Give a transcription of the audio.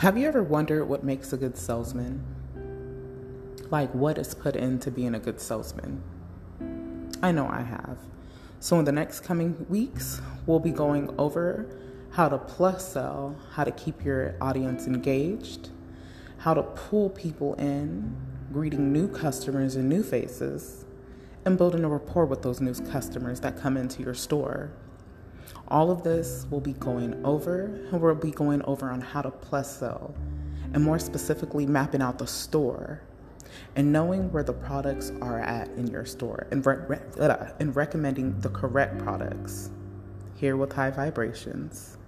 Have you ever wondered what makes a good salesman? Like, what is put into being a good salesman? I know I have. So, in the next coming weeks, we'll be going over how to plus sell, how to keep your audience engaged, how to pull people in, greeting new customers and new faces, and building a rapport with those new customers that come into your store. All of this will be going over, and we'll be going over on how to plus sell, and more specifically, mapping out the store and knowing where the products are at in your store and, re- re- uh, and recommending the correct products. Here with high vibrations.